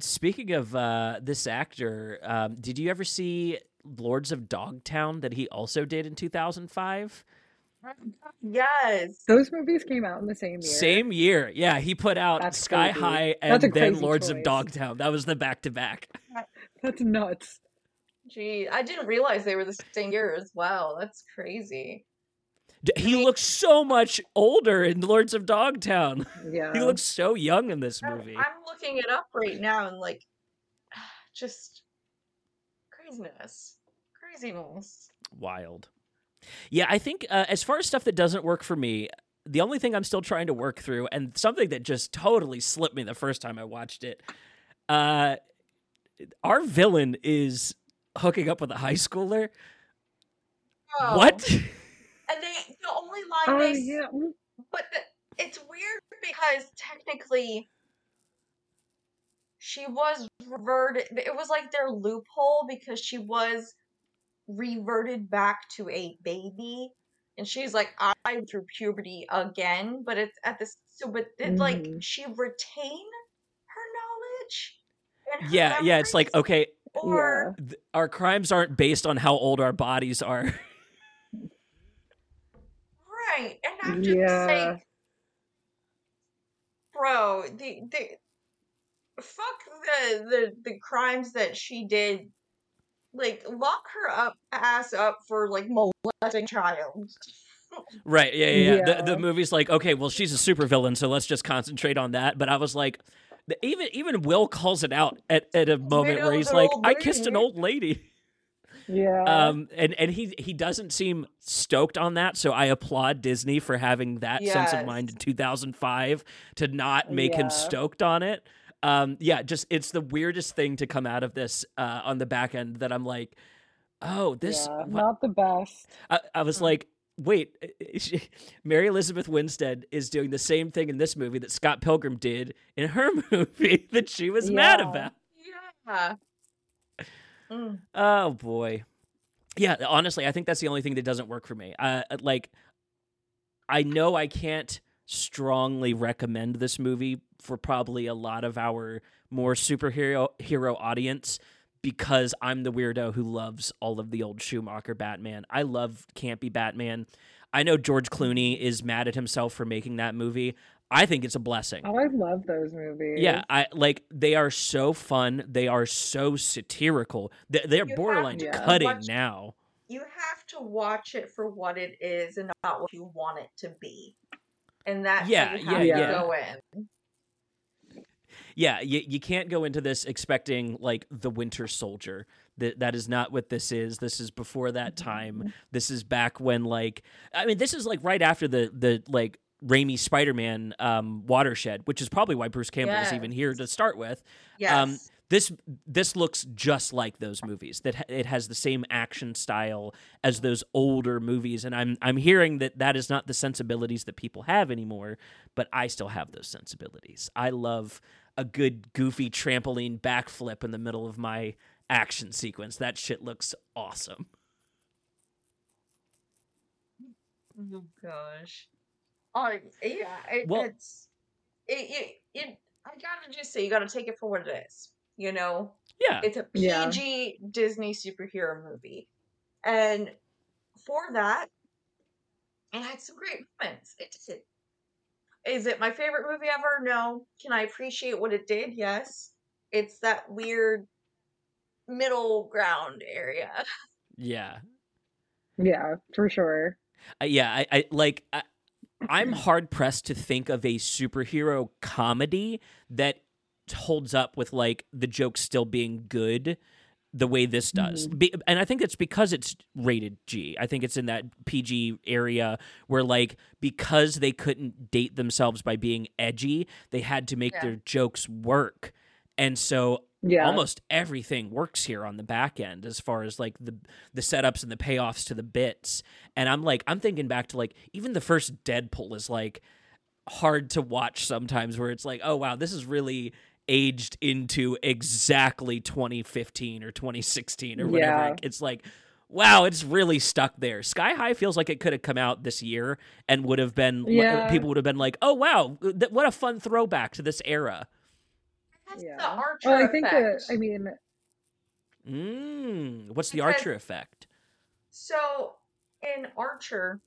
Speaking of uh, this actor, um, did you ever see Lords of Dogtown that he also did in 2005? Yes, Those movies came out in the same year. Same year. Yeah, he put out That's Sky crazy. High and That's a then crazy Lords of. Dogtown. That was the back to back. That's nuts. gee, I didn't realize they were the same year as well. That's crazy. He looks so much older in Lords of Dogtown. Yeah. He looks so young in this I'm, movie. I'm looking it up right now and like, just craziness, craziness. Wild. Yeah, I think uh, as far as stuff that doesn't work for me, the only thing I'm still trying to work through, and something that just totally slipped me the first time I watched it, uh, our villain is hooking up with a high schooler. Oh, What? And they the only line Oh they s- yeah. But the, it's weird because technically she was reverted it was like their loophole because she was reverted back to a baby and she's like i went through puberty again but it's at this so but did like Mhm. she retain her knowledge her Yeah, yeah. It's like okay, or th- our crimes aren't based on how old our bodies are. right and i'm just Yeah. like bro the the fuck the the the crimes that she did like lock her up ass up for like molesting child right? Yeah, yeah. yeah. The, the movie's like, okay, well, she's a supervillain, so let's just concentrate on that. But I was like, even even Will calls it out at, at a moment where he's like, I kissed an old lady. Yeah. Um, and and he he doesn't seem stoked on that, so I applaud Disney for having that sense of mind in 2005 to not make Yeah. him stoked on it. Um, yeah, just it's the weirdest thing to come out of this uh, on the back end that I'm like, oh, this. yeah, what- not the best. I, I was Mm. like, wait, she, Mary Elizabeth Winstead is doing the same thing in this movie that Scott Pilgrim did in her movie that she was mad about. yeah Mm. Oh boy. Yeah, honestly, I think that's the only thing that doesn't work for me. Uh, like, I know I can't strongly recommend this movie for probably a lot of our more superhero hero audience because I'm the weirdo who loves all of the old Schumacher Batman. I love campy Batman. I know George Clooney is mad at himself for making that movie. I think it's a blessing. Oh, I love those movies. Yeah, I like they are so fun. They are so satirical. They- They're You have borderline cutting watch- now. you have to watch it for what it is and not what you want it to be and that's Yeah, how you yeah, have yeah. to go in Yeah, you, you can't go into this expecting like the Winter Soldier. That that is not what this is. This is before that time. This is back when like I mean this is like right after the the like Raimi Spider-Man um watershed, which is probably why Bruce Campbell is even here to start with. yes Um, this this looks just like those movies. That ha- it has the same action style as those older movies, and I'm I'm hearing that that is not the sensibilities that people have anymore. But I still have those sensibilities. I love a good goofy trampoline backflip in the middle of my action sequence. That shit looks awesome. Oh gosh. Oh yeah, it, Well- it's it, it it I gotta just say you gotta take it for what it is. You know, Yeah, it's a Yeah. PG Disney superhero movie, and for that, it had some great moments. It did. Is it my favorite movie ever? No. Can I appreciate what it did? Yes. It's that weird middle ground area. yeah. Yeah, for sure. Uh, yeah, I, I like. I, I'm hard pressed to think of a superhero comedy that holds up with like the jokes still being good the way this does. Mm-hmm. Be, and I think it's because it's rated G. I think it's in that PG area where like because they couldn't date themselves by being edgy, they had to make Yeah. their jokes work. And so Yeah. almost everything works here on the back end as far as like the the setups and the payoffs to the bits and i'm like i'm thinking back to like even the first deadpool is like hard to watch sometimes where it's like oh wow this is really aged into exactly 2015 or 2016 or whatever Yeah. it's like wow it's really stuck there sky high feels like it could have come out this year and would have been Yeah. people would have been like oh wow th- what a fun throwback to this era That's Yeah. the Archer Well, I think that effect. I mean, Mm, what's the Archer effect? So in Archer,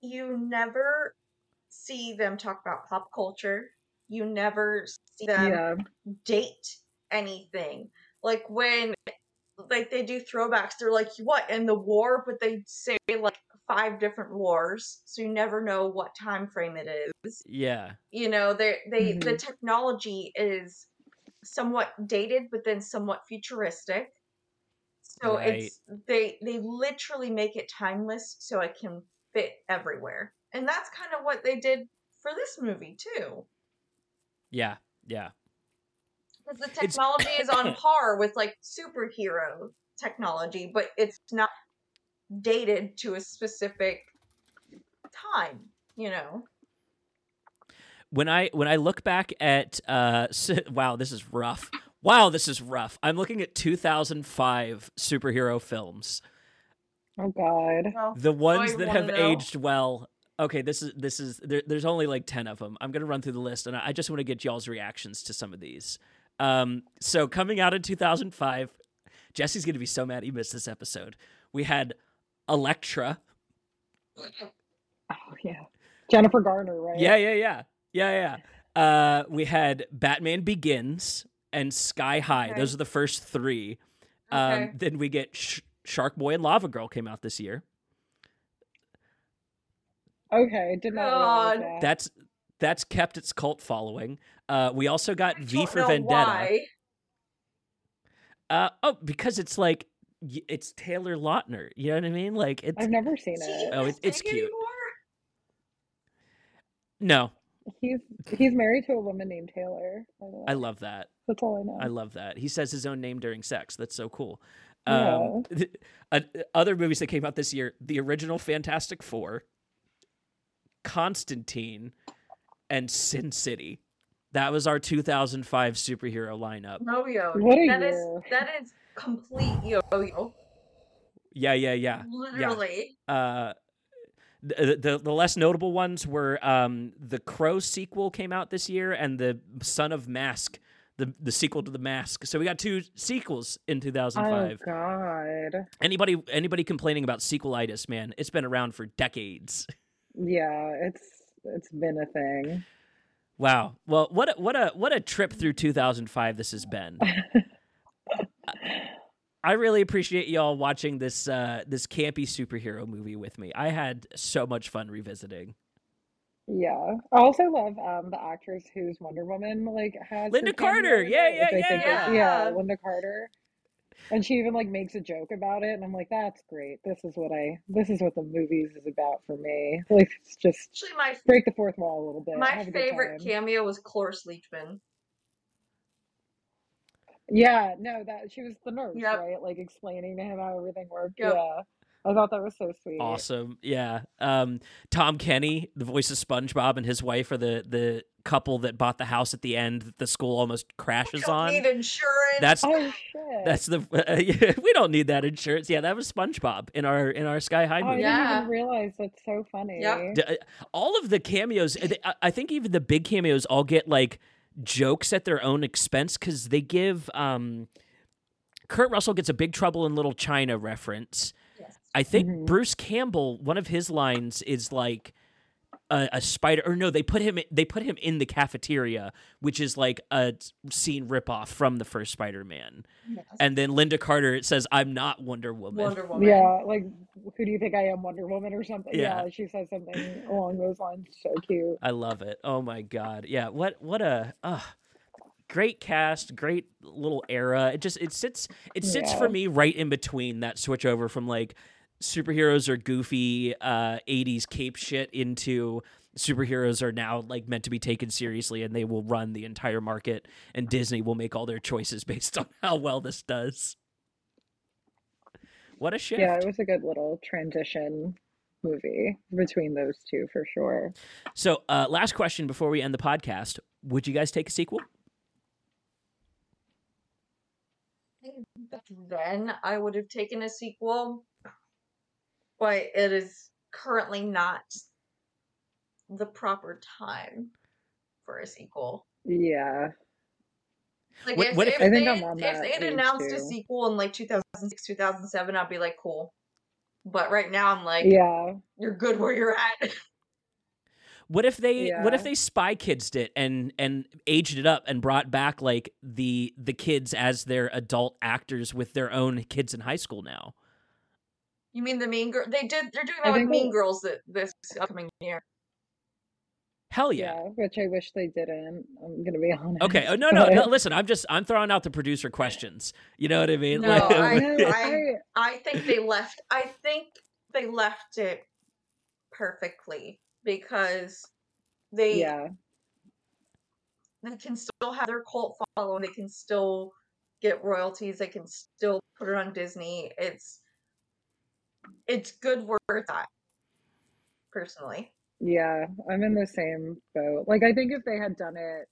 you never see them talk about pop culture. You never see them yeah, date anything. Like when like they do throwbacks, they're like, what in the war? But they say like five different wars. So you never know what time frame it is. Yeah, You know, they they the Mhm. technology is somewhat dated but then somewhat futuristic. So Right. it's they they literally make it timeless so it can fit everywhere. And that's kind of what they did for this movie too. Yeah, yeah. Because the It's- technology is on par with like superhero technology, but it's not dated to a specific time, you know. when I when I look back at uh wow, this is rough. Wow, this is rough. I'm looking at 2005 superhero films. Oh God. The ones I that have know. aged well. Okay, this is this is there, there's only like 10 of them. I'm going to run through the list and I just want to get y'all's reactions to some of these. Um so coming out in 2005, Jesse's going to be so mad he missed this episode. We had Elektra. Oh yeah. Jennifer Garner, right? Yeah, yeah, yeah. Yeah, yeah. Uh we had Batman Begins and Sky High. Okay. Those are the first 3. Okay. Um, then we get Sh- Shark Boy and Lava Girl came out this year. Okay. Did not realize God. that. That's that's kept its cult following. Uh, we also got I V don't for know Vendetta. why. Uh, oh, because it's like it's Taylor Lautner. You know what I mean? Like it's I've never seen it. Oh, it- it's cute. anymore? no. He's he's married to a woman named Taylor. by the way. I love that. That's all I know. I love that. He says his own name during sex. That's so cool. Yeah. Um, uh, other movies that came out this year: the original Fantastic Four, Constantine, and Sin City. That was our 2005 superhero lineup. Yo-yo. What a That is that is complete yo-yo. Yeah, yeah, yeah. Literally. uh the, the the less notable ones were um the Crow sequel came out this year and the Son of Mask the the sequel to the Mask. So we got two sequels in 2005. oh 2005. God. Anybody anybody complaining about sequelitis, man? It's been around for decades. Yeah, it's it's been a thing. Wow. Well, what a, what a what a trip through 2005 this has been. I really appreciate y'all watching this uh this campy superhero movie with me. I had so much fun revisiting. Yeah. I also love um the actress who's Wonder Woman like has Lynda Carter. Yeah, yeah, yeah, is- yeah. yeah, Lynda Carter. And she even like makes a joke about it, and I'm like, that's great. This is what I this is what the movies is about for me. Like it's just Actually, my break the fourth wall a little bit. my have a good favorite cameo was Cloris Leachman. Yeah, no, that she was the nurse, Yep. right? Like explaining to him how everything worked. Yep. Yeah. I thought that was so sweet. Awesome. Yeah. Um, Tom Kenny, the voice of SpongeBob, and his wife are the the couple that bought the house at the end that the school almost crashes Don't on. need insurance. That's Oh shit. that's the we don't need that insurance. Yeah, that was SpongeBob in our in our Sky High Oh, I movie. didn't Yeah. even realize that's so funny. Yep. D- uh, all of the cameos, I- I- I think even the big cameos all get like jokes at their own expense because they give. Um, Kurt Russell gets a Big Trouble in Little China reference. Yes. I think Mhm. Bruce Campbell, one of his lines is like a, a spider, or no, they put him they put him in the cafeteria, which is like a scene ripoff from the first Spider-Man. Yes. And then Lynda Carter it says, "I'm not Wonder Woman." Wonder Woman. Yeah, like who do you think I am, Wonder Woman or something? Yeah. Yeah, she says something along those lines. So cute. I love it. Oh my god, yeah. What what a uh, great cast, great little era. It just it sits it sits for me right in between that switch over from like superheroes are goofy uh 80s cape shit into superheroes are now like meant to be taken seriously and they will run the entire market and Disney will make all their choices based on how well this does. What a shift. Yeah, it was a good little transition movie between those two for sure. So, uh last question before we end the podcast, would you guys take a sequel? Then, I would have taken a sequel, but it is currently not the proper time for a sequel. Yeah. Like What- if, what if- if I think they I'm on if they had age, announced a sequel in like 2006, 2007, I'd be like, cool. But right now, I'm like, Yeah. you're good where you're at. What if they what if they spy kidsed it and and aged it up and brought back like the the kids as their adult actors with their own kids in high school now? You mean the Mean Girl? They did. They're doing I that with Mean we'll- Girls that this upcoming year. Hell Yeah. yeah. Which I wish they didn't. I'm gonna be honest. Okay. Oh no, no, no. Listen, I'm just I'm throwing out the producer questions. You know what I mean? No, Like- I- No, I- I think they left. I think they left it perfectly because they yeah. they can still have their cult following. They can still get royalties. They can still put it on Disney. It's it's good where it's at. Personally, Yeah, I'm in the same boat. Like, I think if they had done it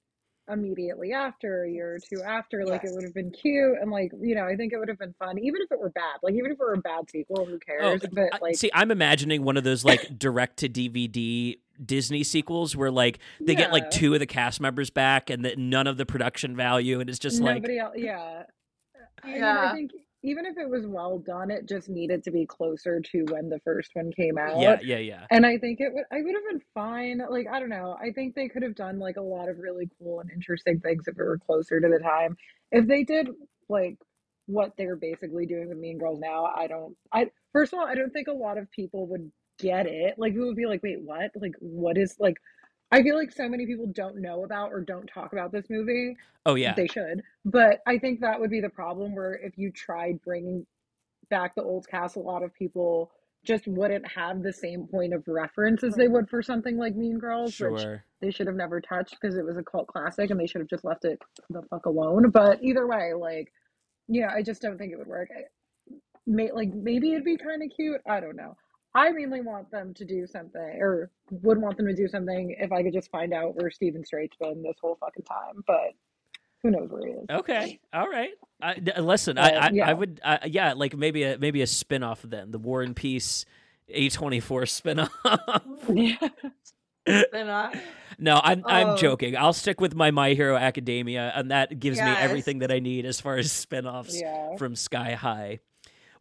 immediately after, a year or two after, like, it would have been cute. And, like, you know, I think it would have been fun, even if it were bad. Like, even if it were a bad sequel, who Oh, cares? But, I- like, see, I'm imagining one of those like direct to DVD Disney sequels where like they get like two of the cast members back and that none of the production value and it's just like nobody else, yeah. I mean, Yeah. I think even if it was well done, it just needed to be closer to when the first one came out. yeah, yeah, yeah. And I think it would I would have been fine. Like, I don't know. I think they could have done like a lot of really cool and interesting things if it were closer to the time. If they did like what they're basically doing with Mean Girls now, I don't I first of all, I don't think a lot of people would get it. Like who would be like, wait, what? Like what is like I feel like so many people don't know about or don't talk about this movie. Oh yeah. They should. But I think that would be the problem where if you tried bringing back the old cast, a lot of people just wouldn't have the same point of reference as they would for something like Mean Girls, which they should have never touched because it was a cult classic and they should have just left it the fuck alone. But either way, like, know, I just don't think it would work. I, may, like, maybe it'd be kind of cute. I don't know. I mainly want them to do something, or would want them to do something if I could just find out where Steven Strait's been this whole fucking time. But who knows where he is? Okay. All right. I, d- listen, I, But, I, I yeah. would, uh, yeah, like maybe a maybe a spin off then the Warren Peace A twenty four spin off. yeah. Then no, I'm I'm Oh. joking. I'll stick with my My Hero Academia, and that gives me everything that I need as far as spin offs Yeah. from Sky High.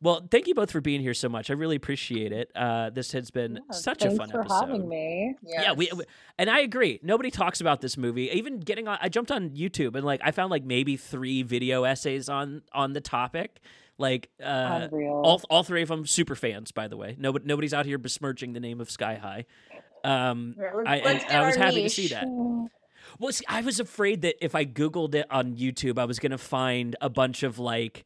Well, thank you both for being here so much. I really appreciate it. Uh, this has been Yeah, such a Thanks fun for episode. having me. Yeah, we, we- and I agree. Nobody talks about this movie. Even getting on, I jumped on YouTube and like I found like maybe three video essays on on the topic. Like uh, all all three of them super fans, by the way. Nobody nobody's out here besmirching the name of Sky High. Um, I, I was happy to see that. Well, see, I was afraid that if I Googled it on YouTube, I was going to find a bunch of like,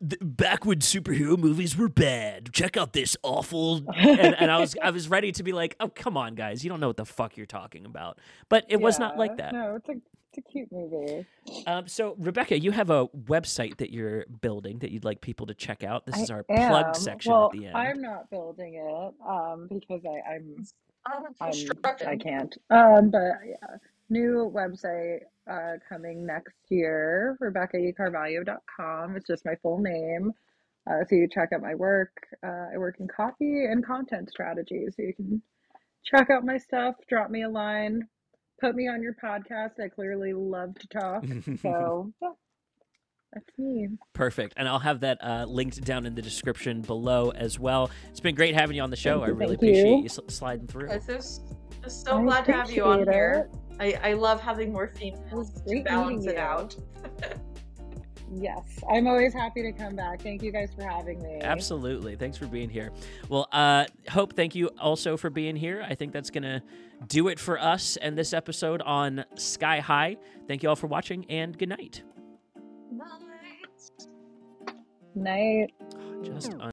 "The- back when superhero movies were bad. Check out this awful. And, and I was I was ready to be like, oh, come on, guys. You don't know what the fuck you're talking about. But it was not like that. No, it's a it's a cute movie. Um, so, Rebecca, you have a website that you're building that you'd like people to check out. This I is our am. plug section well, at the end. I'm not building it um, because I, I'm Under I'm, I can't. Um, but yeah, new website uh, coming next year, RebeccaECarvalho.com. It's just my full name. Uh, so you check out my work. Uh, I work in copy and content strategy. So you can check out my stuff, drop me a line, put me on your podcast. I clearly love to talk. So yeah, that's me. Perfect. And I'll have that uh, linked down in the description below as well. It's been great having you on the show. Thank I really thank appreciate you. you sliding through. Yes, it's, it's so I glad to have you on appreciate here. It. I, I love having more females to balance it out. Yes, I'm always happy to come back. Thank you guys for having me. Absolutely. Thanks for being here. Well, uh, Hope, thank you also for being here. I think that's going to do it for us and this episode on Sky High. Thank you all for watching and good night. Night. Night. Just un-